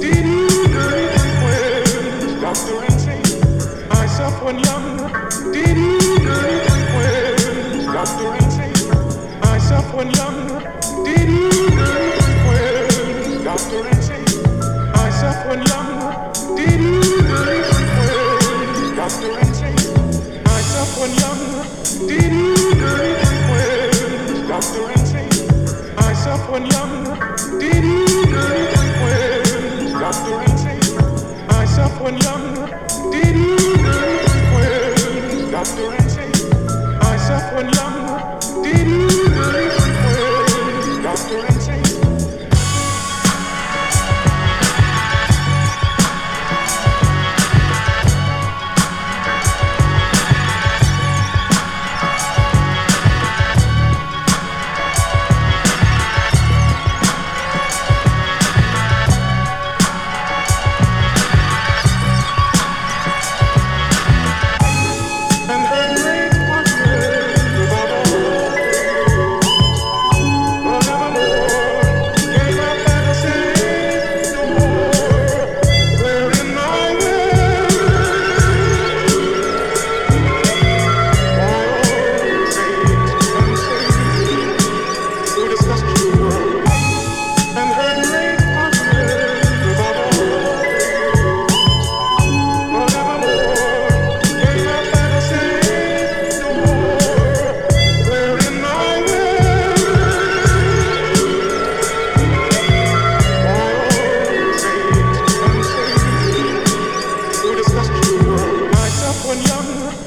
Did you and well. Stop the rinsing, I young. I suffer when